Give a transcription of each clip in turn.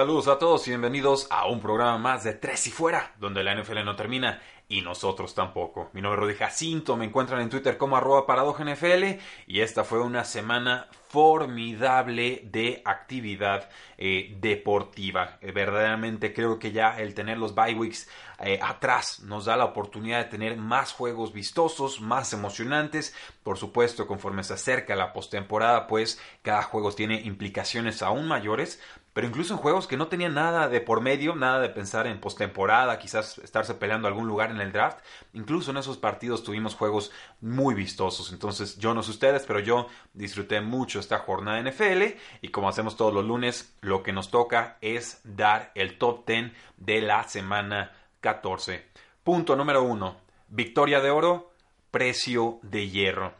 Saludos a todos y bienvenidos a un programa más de Tres y Fuera, donde la NFL no termina y nosotros tampoco. Mi nombre es Rodi Jacinto, me encuentran en Twitter como arroba NFL y esta fue una semana formidable de actividad eh, deportiva. Eh, verdaderamente creo que ya el tener los bye weeks eh, atrás nos da la oportunidad de tener más juegos vistosos, más emocionantes. Por supuesto, conforme se acerca la postemporada, pues cada juego tiene implicaciones aún mayores pero incluso en juegos que no tenían nada de por medio, nada de pensar en postemporada, quizás estarse peleando algún lugar en el draft, incluso en esos partidos tuvimos juegos muy vistosos. Entonces, yo no sé ustedes, pero yo disfruté mucho esta jornada de NFL y como hacemos todos los lunes, lo que nos toca es dar el top 10 de la semana 14. Punto número 1. Victoria de oro, precio de hierro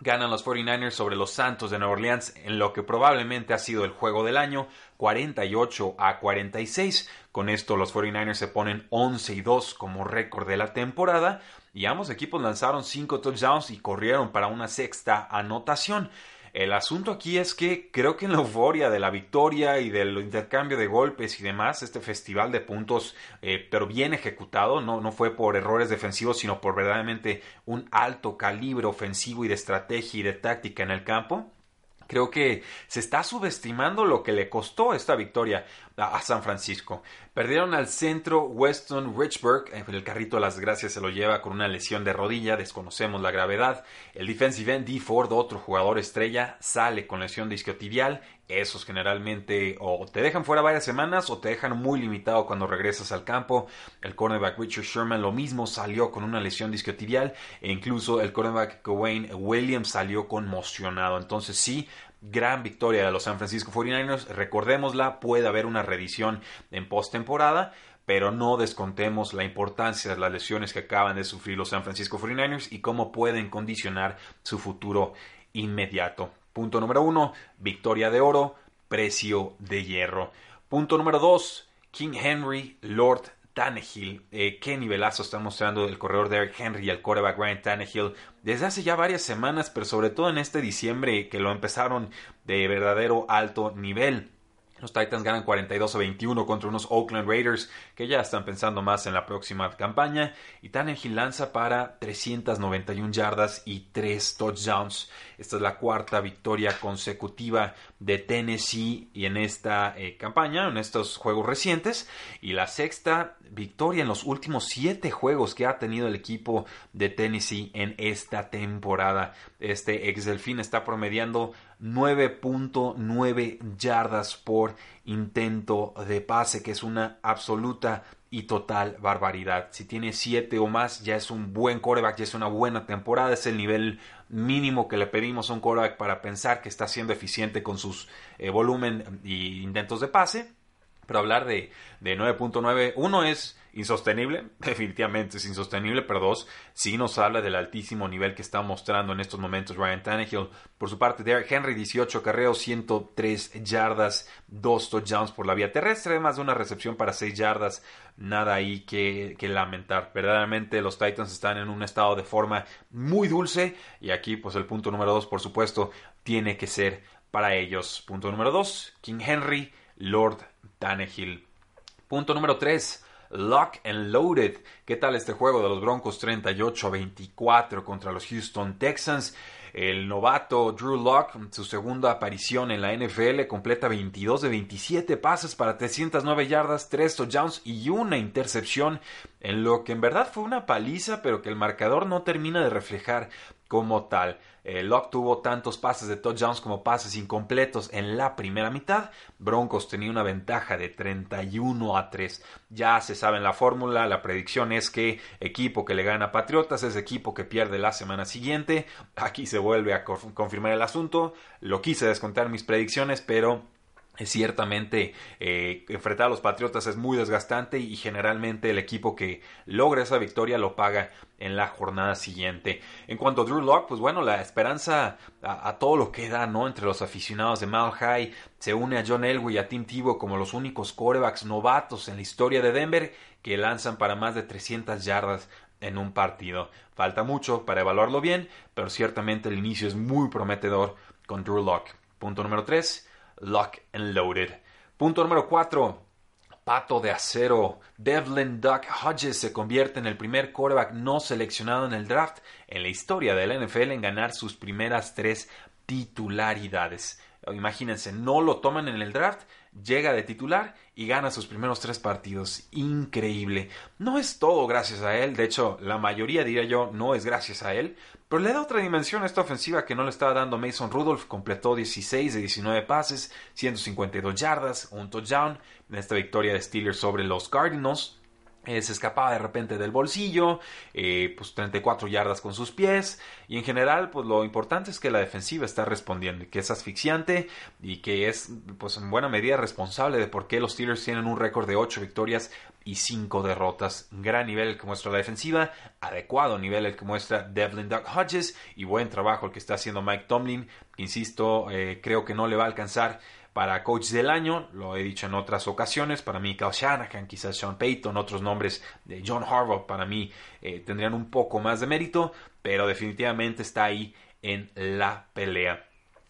ganan los 49ers sobre los Santos de Nueva Orleans en lo que probablemente ha sido el juego del año, 48 a 46. Con esto los 49ers se ponen 11 y 2 como récord de la temporada y ambos equipos lanzaron 5 touchdowns y corrieron para una sexta anotación. El asunto aquí es que creo que en la euforia de la victoria y del intercambio de golpes y demás, este festival de puntos, eh, pero bien ejecutado, no, no fue por errores defensivos, sino por verdaderamente un alto calibre ofensivo y de estrategia y de táctica en el campo, Creo que se está subestimando lo que le costó esta victoria a, San Francisco. Perdieron al centro Weston Richburg, el carrito de las gracias se lo lleva con una lesión de rodilla, desconocemos la gravedad. El defensive end D. Ford, otro jugador estrella, sale con lesión discotibial. Esos generalmente o te dejan fuera varias semanas o te dejan muy limitado cuando regresas al campo. El cornerback Richard Sherman lo mismo salió con una lesión discotibial e incluso el cornerback Wayne Williams salió conmocionado. Entonces sí, gran victoria de los San Francisco 49ers. Recordémosla, puede haber una revisión en postemporada, pero no descontemos la importancia de las lesiones que acaban de sufrir los San Francisco 49ers y cómo pueden condicionar su futuro inmediato. Punto número uno, victoria de oro, precio de hierro. Punto número dos, King Henry, Lord Tannehill. Eh, qué nivelazo está mostrando el corredor Derek Henry y el quarterback Ryan Tannehill desde hace ya varias semanas, pero sobre todo en este diciembre que lo empezaron de verdadero alto nivel. Los Titans ganan 42 a 21 contra unos Oakland Raiders que ya están pensando más en la próxima campaña. Y Tannehill lanza para 391 yardas y 3 touchdowns. Esta es la cuarta victoria consecutiva de Tennessee y en esta eh, campaña, en estos juegos recientes. Y la sexta victoria en los últimos 7 juegos que ha tenido el equipo de Tennessee en esta temporada. Este ex delfín está promediando 9.9 yardas por intento de pase, que es una absoluta y total barbaridad. Si tiene 7 o más, ya es un buen coreback, ya es una buena temporada, es el nivel mínimo que le pedimos a un coreback para pensar que está siendo eficiente con sus eh, volumen y intentos de pase. Pero hablar de, de 9.9, uno es insostenible, definitivamente es insostenible, pero dos, sí nos habla del altísimo nivel que está mostrando en estos momentos Ryan Tannehill. Por su parte, Derek Henry, 18 carreos, 103 yardas, 2 touchdowns por la vía terrestre, además de una recepción para 6 yardas, nada ahí que, que, lamentar. Verdaderamente los Titans están en un estado de forma muy dulce y aquí pues el punto número 2, por supuesto, tiene que ser para ellos. Punto número 2, King Henry, Lord Tannehill. Punto número 3, Lock and Loaded. ¿Qué tal este juego de los Broncos 38 a 24 contra los Houston Texans? El novato Drew Lock, su segunda aparición en la NFL, completa 22 de 27 pases para 309 yardas, 3 touchdowns y una intercepción, en lo que en verdad fue una paliza, pero que el marcador no termina de reflejar como tal. Eh, Locke tuvo tantos pases de touchdowns como pases incompletos en la primera mitad. Broncos tenía una ventaja de 31 a 3. Ya se sabe en la fórmula, la predicción es que equipo que le gana a Patriotas es equipo que pierde la semana siguiente. Aquí se vuelve a confirmar el asunto. Lo quise descontar mis predicciones, pero Ciertamente eh, enfrentar a los Patriotas es muy desgastante y generalmente el equipo que logra esa victoria lo paga en la jornada siguiente. En cuanto a Drew Locke, pues bueno, la esperanza a, todo lo que da, ¿no? Entre los aficionados de Mile High se une a John Elway y a Tim Tebow como los únicos corebacks novatos en la historia de Denver que lanzan para más de 300 yardas en un partido. Falta mucho para evaluarlo bien, pero ciertamente el inicio es muy prometedor con Drew Locke. Punto número 3 Lock and Loaded. Punto número 4. Pato de acero. Devlin Duck Hodges se convierte en el primer quarterback no seleccionado en el draft en la historia de la NFL en ganar sus primeras tres titularidades. Imagínense, no lo toman en el draft llega de titular y gana sus primeros tres partidos. Increíble. No es todo gracias a él, de hecho la mayoría diría yo no es gracias a él, pero le da otra dimensión a esta ofensiva que no le estaba dando Mason Rudolph. Completó 16 de 19 pases, 152 yardas, un touchdown en esta victoria de Steelers sobre los Cardinals. Eh, se escapaba de repente del bolsillo, eh, pues 34 yardas con sus pies y en general pues lo importante es que la defensiva está respondiendo que es asfixiante y que es pues en buena medida responsable de por qué los Steelers tienen un récord de 8 victorias y 5 derrotas. Gran nivel el que muestra la defensiva, adecuado nivel el que muestra Devlin Duck Hodges y buen trabajo el que está haciendo Mike Tomlin, insisto, eh, creo que no le va a alcanzar para coach del año, lo he dicho en otras ocasiones, para mí Kyle Shanahan, quizás Sean Payton, otros nombres de John Harbaugh para mí eh, tendrían un poco más de mérito, pero definitivamente está ahí en la pelea.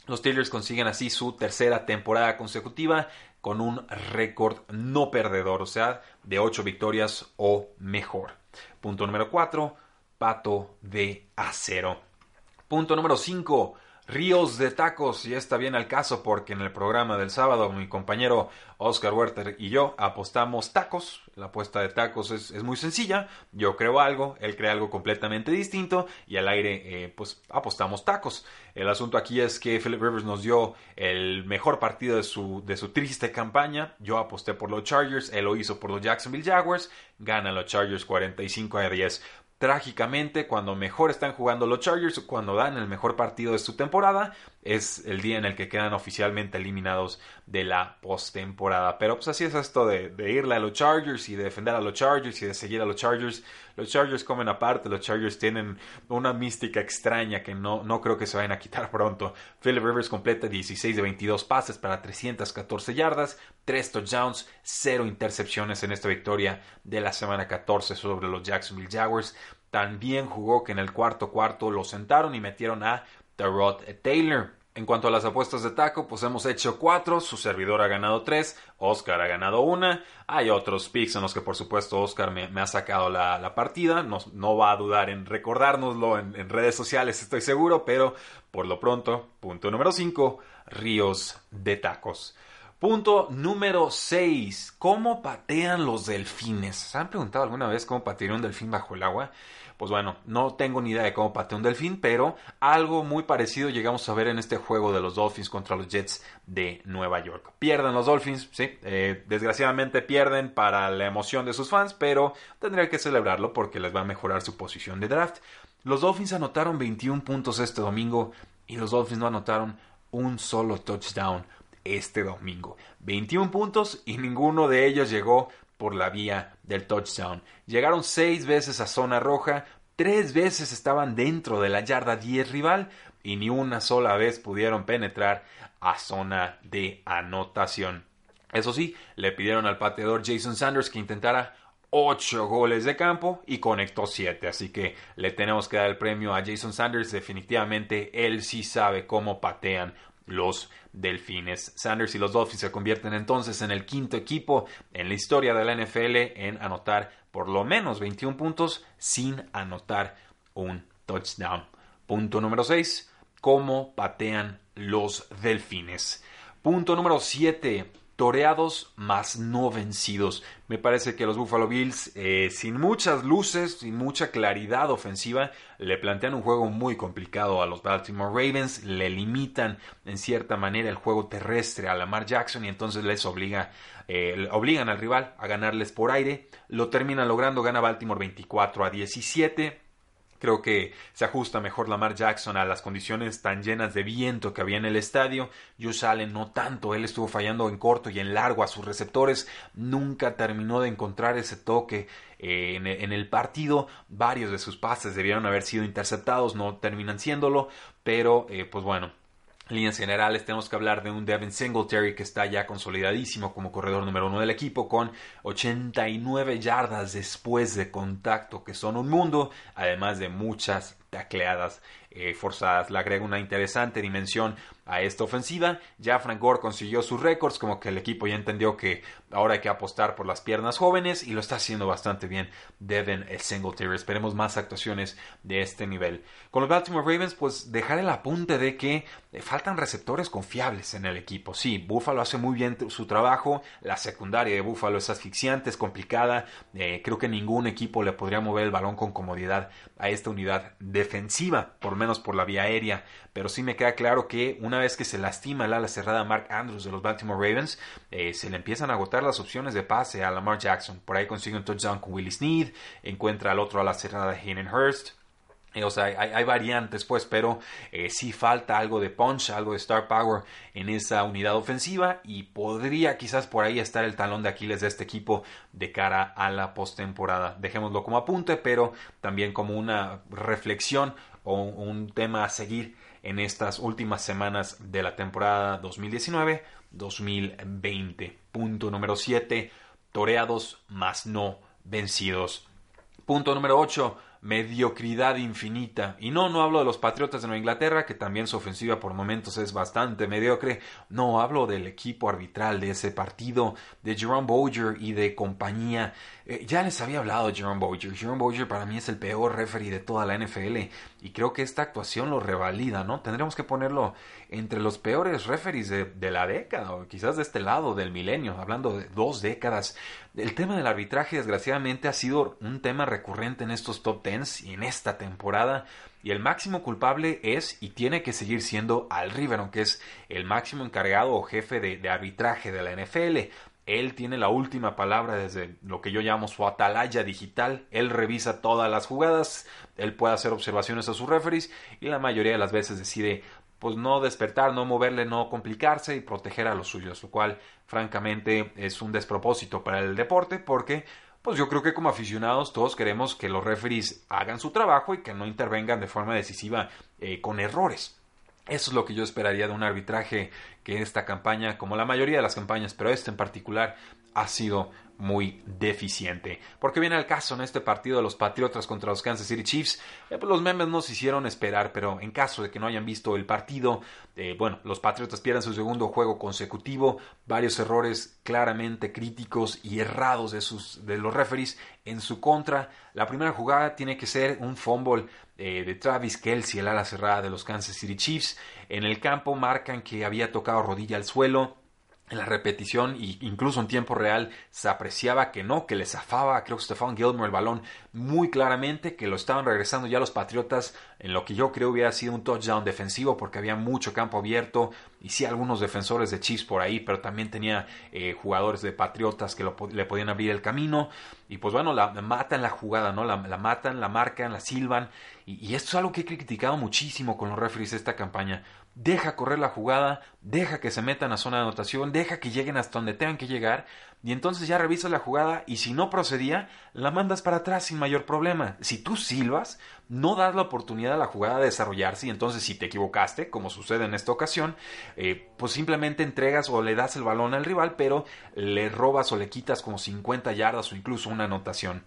Los Steelers consiguen así su tercera temporada consecutiva con un récord no perdedor, o sea, de 8 victorias o mejor. Punto número 4, pato de acero. Punto número 5, Ríos de tacos, y está bien al caso porque en el programa del sábado mi compañero Oscar Werther y yo apostamos tacos. La apuesta de tacos es, muy sencilla. Yo creo algo, él cree algo completamente distinto y al aire eh, pues apostamos tacos. El asunto aquí es que Philip Rivers nos dio el mejor partido de su, de su triste campaña. Yo aposté por los Chargers, él lo hizo por los Jacksonville Jaguars. Ganan los Chargers 45 a 10. Trágicamente, cuando mejor están jugando los Chargers, cuando dan el mejor partido de su temporada, es el día en el que quedan oficialmente eliminados de la postemporada. Pero pues así es esto de, irle a los Chargers y de defender a los Chargers y de seguir a los Chargers. Los Chargers comen aparte, los Chargers tienen una mística extraña que no, no creo que se vayan a quitar pronto. Philip Rivers completa 16 de 22 pases para 314 yardas, 3 touchdowns, 0 intercepciones en esta victoria de la semana 14 sobre los Jacksonville Jaguars. También jugó que en el cuarto cuarto lo sentaron y metieron a Terod Taylor. En cuanto a las apuestas de taco, pues hemos hecho cuatro, su servidor ha ganado tres, Oscar ha ganado una, hay otros picks en los que por supuesto Oscar me, ha sacado la, partida, no, no, va a dudar en recordárnoslo en, en, redes sociales, estoy seguro, pero por lo pronto, punto número 5, ríos de tacos. Punto número 6. ¿Cómo patean los delfines? ¿Se han preguntado alguna vez cómo patearía un delfín bajo el agua? Pues bueno, no tengo ni idea de cómo patea un delfín, pero algo muy parecido llegamos a ver en este juego de los Dolphins contra los Jets de Nueva York. Pierden los Dolphins, sí, eh, desgraciadamente pierden para la emoción de sus fans, pero tendría que celebrarlo porque les va a mejorar su posición de draft. Los Dolphins anotaron 21 puntos este domingo y los Dolphins no anotaron un solo touchdown este domingo. 21 puntos y ninguno de ellos llegó por la vía del touchdown. Llegaron seis veces a zona roja, tres veces estaban dentro de la yarda 10 rival y ni una sola vez pudieron penetrar a zona de anotación. Eso sí, le pidieron al pateador Jason Sanders que intentara 8 goles de campo y conectó 7. Así que le tenemos que dar el premio a Jason Sanders. Definitivamente él sí sabe cómo patean los Delfines. Sanders y los Dolphins se convierten entonces en el quinto equipo en la historia de la NFL en anotar por lo menos 21 puntos sin anotar un touchdown. Punto número 6. ¿Cómo patean los Delfines? Punto número 7. Toreados más no vencidos. Me parece que los Buffalo Bills, eh, sin muchas luces, sin mucha claridad ofensiva, le plantean un juego muy complicado a los Baltimore Ravens, le limitan en cierta manera el juego terrestre a Lamar Jackson y entonces les obliga, eh, obligan al rival a ganarles por aire. Lo terminan logrando, gana Baltimore 24 a 17 Creo que se ajusta mejor Lamar Jackson a las condiciones tan llenas de viento que había en el estadio. Josh no tanto, él estuvo fallando en corto y en largo a sus receptores. Nunca terminó de encontrar ese toque eh, en, el partido. Varios de sus pases debieron haber sido interceptados, no terminan siéndolo. Pero, eh, pues bueno, líneas generales tenemos que hablar de un Devin Singletary que está ya consolidadísimo como corredor número uno del equipo con 89 yardas después de contacto que son un mundo además de muchas tacleadas eh, forzadas le agrega una interesante dimensión a esta ofensiva. Ya Frank Gore consiguió sus récords, como que el equipo ya entendió que ahora hay que apostar por las piernas jóvenes y lo está haciendo bastante bien Devin Singletary. Esperemos más actuaciones de este nivel. Con los Baltimore Ravens, pues dejar el apunte de que eh, faltan receptores confiables en el equipo. Sí, Buffalo hace muy bien su trabajo, la secundaria de Buffalo es asfixiante, es complicada. Eh, creo que ningún equipo le podría mover el balón con comodidad a esta unidad defensiva, por menos por la vía aérea pero sí me queda claro que una vez que se lastima el ala cerrada Mark Andrews de los Baltimore Ravens, eh, se le empiezan a agotar las opciones de pase a Lamar Jackson. Por ahí consigue un touchdown con Willie Snead, encuentra al otro ala cerrada Hayden Hurst. Eh, o sea, hay, variantes, pues, pero eh, sí falta algo de punch, algo de star power en esa unidad ofensiva y podría quizás por ahí estar el talón de Aquiles de este equipo de cara a la postemporada. Dejémoslo como apunte, pero también como una reflexión un tema a seguir en estas últimas semanas de la temporada 2019-2020. Punto número 7, toreados más no vencidos. Punto número 8, mediocridad infinita. Y no, no hablo de los Patriotas de Nueva Inglaterra, que también su ofensiva por momentos es bastante mediocre. No, hablo del equipo arbitral de ese partido, de Jerome Boger y de compañía. Eh, ya les había hablado de Jerome Boger. Jerome Boger para mí es el peor referee de toda la NFL y creo que esta actuación lo revalida, ¿no? Tendremos que ponerlo entre los peores referees de, la década o quizás de este lado del milenio, hablando de dos décadas. El tema del arbitraje desgraciadamente ha sido un tema recurrente en estos top tens y en esta temporada y el máximo culpable es y tiene que seguir siendo Al Riveron, que es el máximo encargado o jefe de, arbitraje de la NFL. Él tiene la última palabra desde lo que yo llamo su atalaya digital. Él revisa todas las jugadas, él puede hacer observaciones a sus referees y la mayoría de las veces decide pues no despertar, no moverle, no complicarse y proteger a los suyos, lo cual francamente es un despropósito para el deporte porque pues yo creo que como aficionados todos queremos que los referees hagan su trabajo y que no intervengan de forma decisiva eh, con errores. Eso es lo que yo esperaría de un arbitraje que esta campaña, como la mayoría de las campañas, pero este en particular, ha sido muy deficiente. Porque viene el caso en este partido de los Patriotas contra los Kansas City Chiefs, eh, pues los memes nos hicieron esperar, pero en caso de que no hayan visto el partido, eh, bueno, los Patriotas pierden su segundo juego consecutivo, varios errores claramente críticos y errados de, sus, de los referees en su contra. La primera jugada tiene que ser un fumble eh, de Travis Kelsey, el ala cerrada de los Kansas City Chiefs. En el campo marcan que había tocado rodilla al suelo en la repetición e incluso en tiempo real se apreciaba que no, que le zafaba creo que Stefan Gilmore el balón muy claramente, que lo estaban regresando ya los Patriotas en lo que yo creo hubiera sido un touchdown defensivo porque había mucho campo abierto y sí algunos defensores de Chiefs por ahí, pero también tenía eh, jugadores de Patriotas que le podían abrir el camino y pues bueno, la, matan la jugada, ¿no? La, matan, la marcan, la silban y, y esto es algo que he criticado muchísimo con los referees de esta campaña deja correr la jugada, deja que se metan a zona de anotación, deja que lleguen hasta donde tengan que llegar, y entonces ya revisas la jugada y si no procedía, la mandas para atrás sin mayor problema. Si tú silbas, no das la oportunidad a la jugada de desarrollarse y entonces si te equivocaste, como sucede en esta ocasión, eh, pues simplemente entregas o le das el balón al rival, pero le robas o le quitas como 50 yardas o incluso una anotación.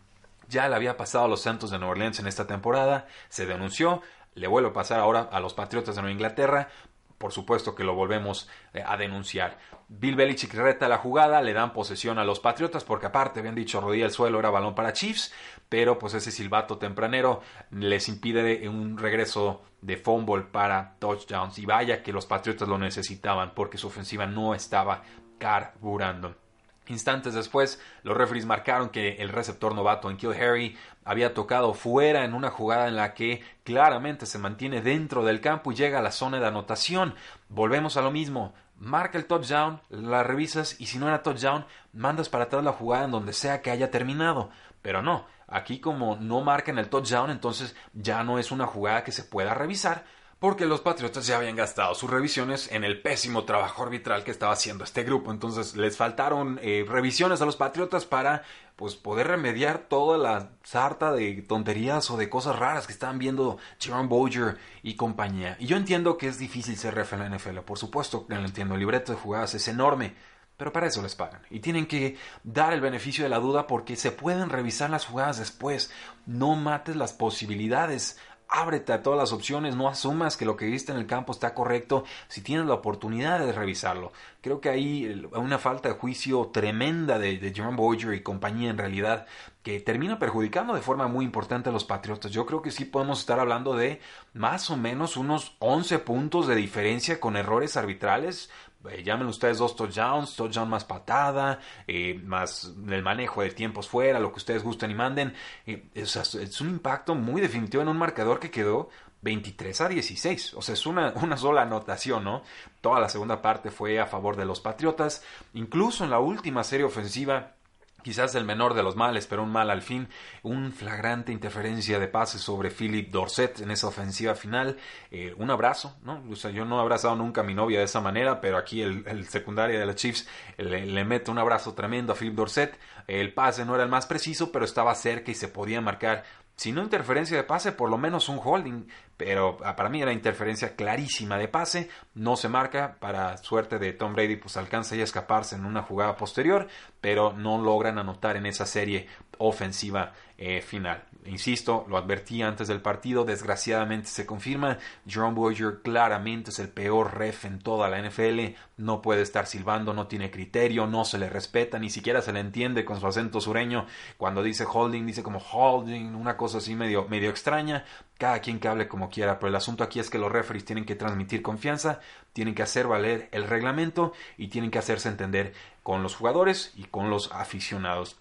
Ya le había pasado a los Santos de Nueva Orleans en esta temporada, se denunció, le vuelve a pasar ahora a los Patriotas de Nueva Inglaterra. Por supuesto que lo volvemos eh, a denunciar. Bill Belichick reta la jugada, le dan posesión a los Patriotas porque aparte habían dicho rodilla al suelo era balón para Chiefs, pero pues ese silbato tempranero les impide un regreso de fumble para touchdowns y vaya que los Patriotas lo necesitaban porque su ofensiva no estaba carburando. Instantes después, los referees marcaron que el receptor novato en Kill Harry había tocado fuera en una jugada en la que claramente se mantiene dentro del campo y llega a la zona de anotación. Volvemos a lo mismo. Marca el touchdown, la revisas y si no era touchdown, mandas para atrás la jugada en donde sea que haya terminado. Pero no, aquí como no marcan el touchdown, entonces ya no es una jugada que se pueda revisar, porque los Patriotas ya habían gastado sus revisiones en el pésimo trabajo arbitral que estaba haciendo este grupo. Entonces les faltaron eh, revisiones a los Patriotas para pues poder remediar toda la sarta de tonterías o de cosas raras que estaban viendo Jerome Boyer y compañía. Y yo entiendo que es difícil ser ref en la NFL, por supuesto lo entiendo, el libreto de jugadas es enorme, pero para eso les pagan. Y tienen que dar el beneficio de la duda porque se pueden revisar las jugadas después. No mates las posibilidades ábrete a todas las opciones, no asumas que lo que viste en el campo está correcto si tienes la oportunidad de revisarlo. Creo que hay una falta de juicio tremenda de, de Boyer y compañía en realidad que termina perjudicando de forma muy importante a los Patriotas. Yo creo que sí podemos estar hablando de más o menos unos 11 puntos de diferencia con errores arbitrales eh, llamen ustedes dos touchdowns, touchdown más patada, eh, más el manejo de tiempos fuera, lo que ustedes gusten y manden. Eh, es, un impacto muy definitivo en un marcador que quedó 23 a 16. O sea, es una, una sola anotación, ¿no? Toda la segunda parte fue a favor de los Patriotas. Incluso en la última serie ofensiva quizás el menor de los males, pero un mal al fin, un flagrante interferencia de pases sobre Philip Dorset en esa ofensiva final, eh, un abrazo, ¿no? O sea, yo no he abrazado nunca a mi novia de esa manera, pero aquí el, secundario de los Chiefs le, le, mete un abrazo tremendo a Philip Dorset, el pase no era el más preciso, pero estaba cerca y se podía marcar si no interferencia de pase, por lo menos un holding, pero ah, para mí era interferencia clarísima de pase, no se marca, para suerte de Tom Brady pues alcanza a escaparse en una jugada posterior, pero no logran anotar en esa serie ofensiva eh, final. Insisto, lo advertí antes del partido, desgraciadamente se confirma. Jerome Boyer claramente es el peor ref en toda la NFL. No puede estar silbando, no tiene criterio, no se le respeta, ni siquiera se le entiende con su acento sureño. Cuando dice holding, dice como holding, una cosa así medio, medio extraña. Cada quien que hable como quiera, pero el asunto aquí es que los referees tienen que transmitir confianza, tienen que hacer valer el reglamento y tienen que hacerse entender con los jugadores y con los aficionados.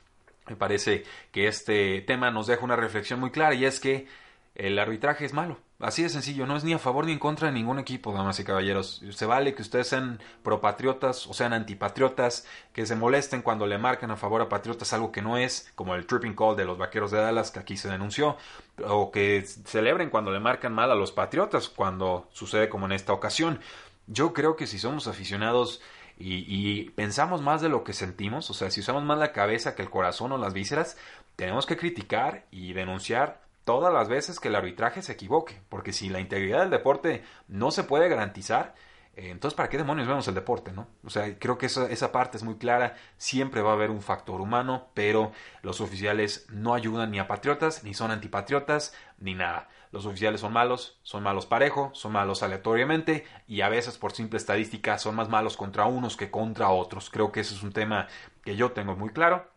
Me parece que este tema nos deja una reflexión muy clara y es que el arbitraje es malo. Así de sencillo, no es ni a favor ni en contra de ningún equipo, damas y caballeros. Se vale que ustedes sean propatriotas o sean antipatriotas, que se molesten cuando le marcan a favor a patriotas algo que no es, como el tripping call de los vaqueros de Dallas que aquí se denunció, o que celebren cuando le marcan mal a los patriotas, cuando sucede como en esta ocasión. Yo creo que si somos aficionados y, pensamos más de lo que sentimos, o sea, si usamos más la cabeza que el corazón o las vísceras, tenemos que criticar y denunciar todas las veces que el arbitraje se equivoque, porque si la integridad del deporte no se puede garantizar, eh, entonces, ¿para qué demonios vemos el deporte, no? O sea, creo que esa, esa parte es muy clara. Siempre va a haber un factor humano, pero los oficiales no ayudan ni a patriotas, ni son antipatriotas, ni nada. Los oficiales son malos, son malos parejo, son malos aleatoriamente y a veces por simple estadística son más malos contra unos que contra otros. Creo que ese es un tema que yo tengo muy claro.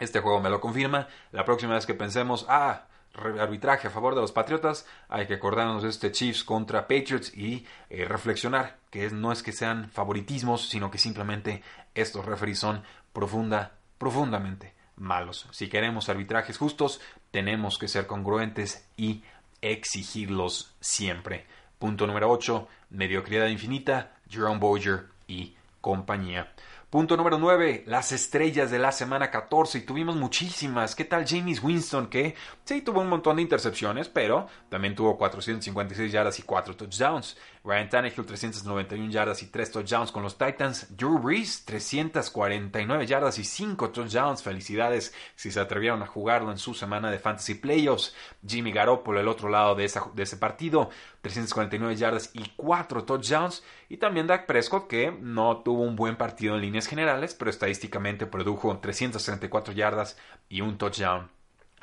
Este juego me lo confirma. La próxima vez que pensemos, ah, arbitraje a favor de los Patriotas, hay que acordarnos de este Chiefs contra Patriots y eh, reflexionar que no es que sean favoritismos, sino que simplemente estos referees son profunda, profundamente malos. Si queremos arbitrajes justos, tenemos que ser congruentes y exigirlos siempre. Punto número 8, mediocridad infinita, Jerome Boyer y compañía. Punto número 9, las estrellas de la semana 14 y tuvimos muchísimas. ¿Qué tal James Winston que sí tuvo un montón de intercepciones, pero también tuvo 456 yardas y 4 touchdowns? Ryan Tannehill 391 yardas y 3 touchdowns con los Titans. Drew Brees 349 yardas y 5 touchdowns. Felicidades si se atrevieron a jugarlo en su semana de Fantasy Playoffs. Jimmy Garoppolo el otro lado de, de ese partido 349 yardas y 4 touchdowns. Y también Dak Prescott que no tuvo un buen partido en líneas generales, pero estadísticamente produjo 334 yardas y un touchdown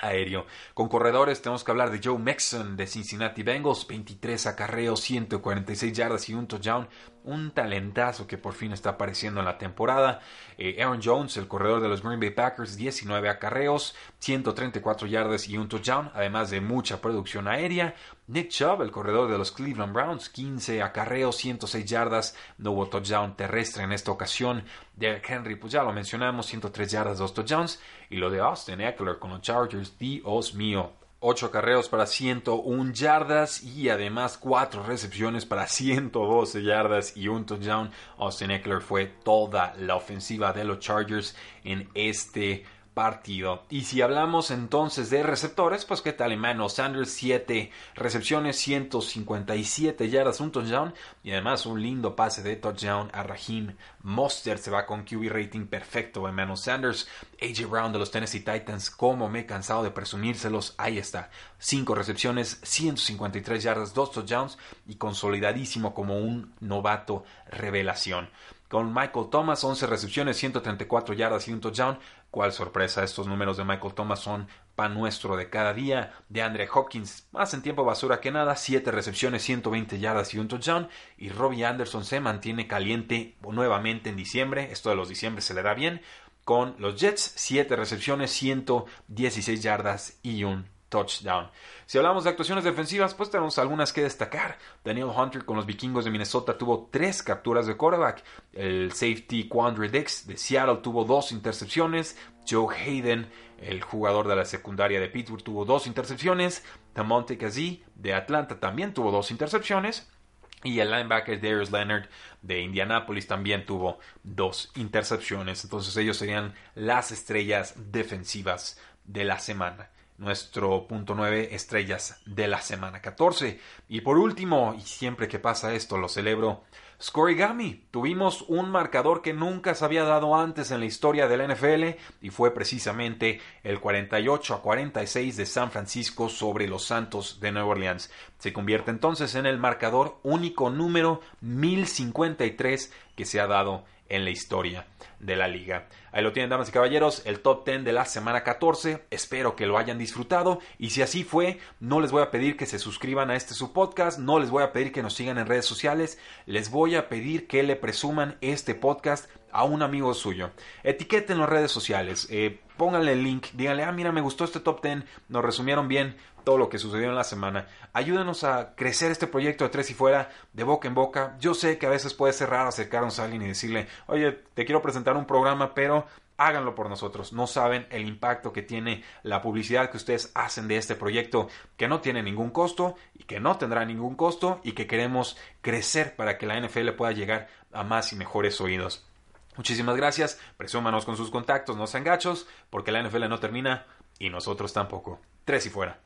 aéreo. Con corredores tenemos que hablar de Joe Mixon de Cincinnati Bengals, 23 acarreos, 146 yardas y un touchdown un talentazo que por fin está apareciendo en la temporada. Eh, Aaron Jones, el corredor de los Green Bay Packers, 19 acarreos, 134 yardas y un touchdown, además de mucha producción aérea. Nick Chubb, el corredor de los Cleveland Browns, 15 acarreos, 106 yardas, no hubo touchdown terrestre en esta ocasión. Derek Henry, pues ya lo mencionamos, 103 yardas, 2 touchdowns. Y lo de Austin Eckler con los Chargers, Dios mío, 8 carreos para 101 yardas y además 4 recepciones para 112 yardas y un touchdown. Austin Eckler fue toda la ofensiva de los Chargers en este partido. Y si hablamos entonces de receptores, pues qué tal Emmanuel Sanders, 7 recepciones, 157 yardas, un touchdown y además un lindo pase de touchdown a Raheem Mostert. Se va con QB rating perfecto Emmanuel Sanders. AJ Brown de los Tennessee Titans, como me he cansado de presumírselos, ahí está. 5 recepciones, 153 yardas, 2 touchdowns y consolidadísimo como un novato revelación con Michael Thomas, 11 recepciones, 134 yardas y un touchdown. Cuál sorpresa, estos números de Michael Thomas son pan nuestro de cada día. De Andre Hopkins, más en tiempo basura que nada, 7 recepciones, 120 yardas y un touchdown. Y Robbie Anderson se mantiene caliente nuevamente en diciembre. Esto de los diciembre se le da bien. Con los Jets, 7 recepciones, 116 yardas y un touchdown. Si hablamos de actuaciones defensivas, pues tenemos algunas que destacar. Daniel Hunter con los vikingos de Minnesota tuvo tres capturas de quarterback. El safety Quandre Dix de Seattle tuvo dos intercepciones. Joe Hayden, el jugador de la secundaria de Pittsburgh, tuvo dos intercepciones. Tamonte Kazee de Atlanta también tuvo dos intercepciones. Y el linebacker Darius Leonard de Indianapolis también tuvo dos intercepciones. Entonces ellos serían las estrellas defensivas de la semana nuestro punto 9 estrellas de la semana 14. Y por último, y siempre que pasa esto lo celebro, Scorigami. Tuvimos un marcador que nunca se había dado antes en la historia del NFL y fue precisamente el 48 a 46 de San Francisco sobre los Santos de Nueva Orleans. Se convierte entonces en el marcador único número 1053 que se ha dado en la historia de la liga. Ahí lo tienen, damas y caballeros, el top 10 de la semana 14. Espero que lo hayan disfrutado. Y si así fue, no les voy a pedir que se suscriban a este su podcast, no les voy a pedir que nos sigan en redes sociales, les voy a pedir que le presuman este podcast a un amigo suyo. Etiqueten las redes sociales, eh, pónganle el link, díganle, ah, mira, me gustó este top 10, nos resumieron bien todo lo que sucedió en la semana. Ayúdenos a crecer este proyecto de tres y fuera, de boca en boca. Yo sé que a veces puede ser raro acercarnos a alguien y decirle, oye, te quiero presentar un programa, pero háganlo por nosotros. No saben el impacto que tiene la publicidad que ustedes hacen de este proyecto, que no tiene ningún costo y que no tendrá ningún costo y que queremos crecer para que la NFL pueda llegar a más y mejores oídos. Muchísimas gracias, presúmanos con sus contactos, no sean gachos, porque la NFL no termina y nosotros tampoco. Tres y fuera.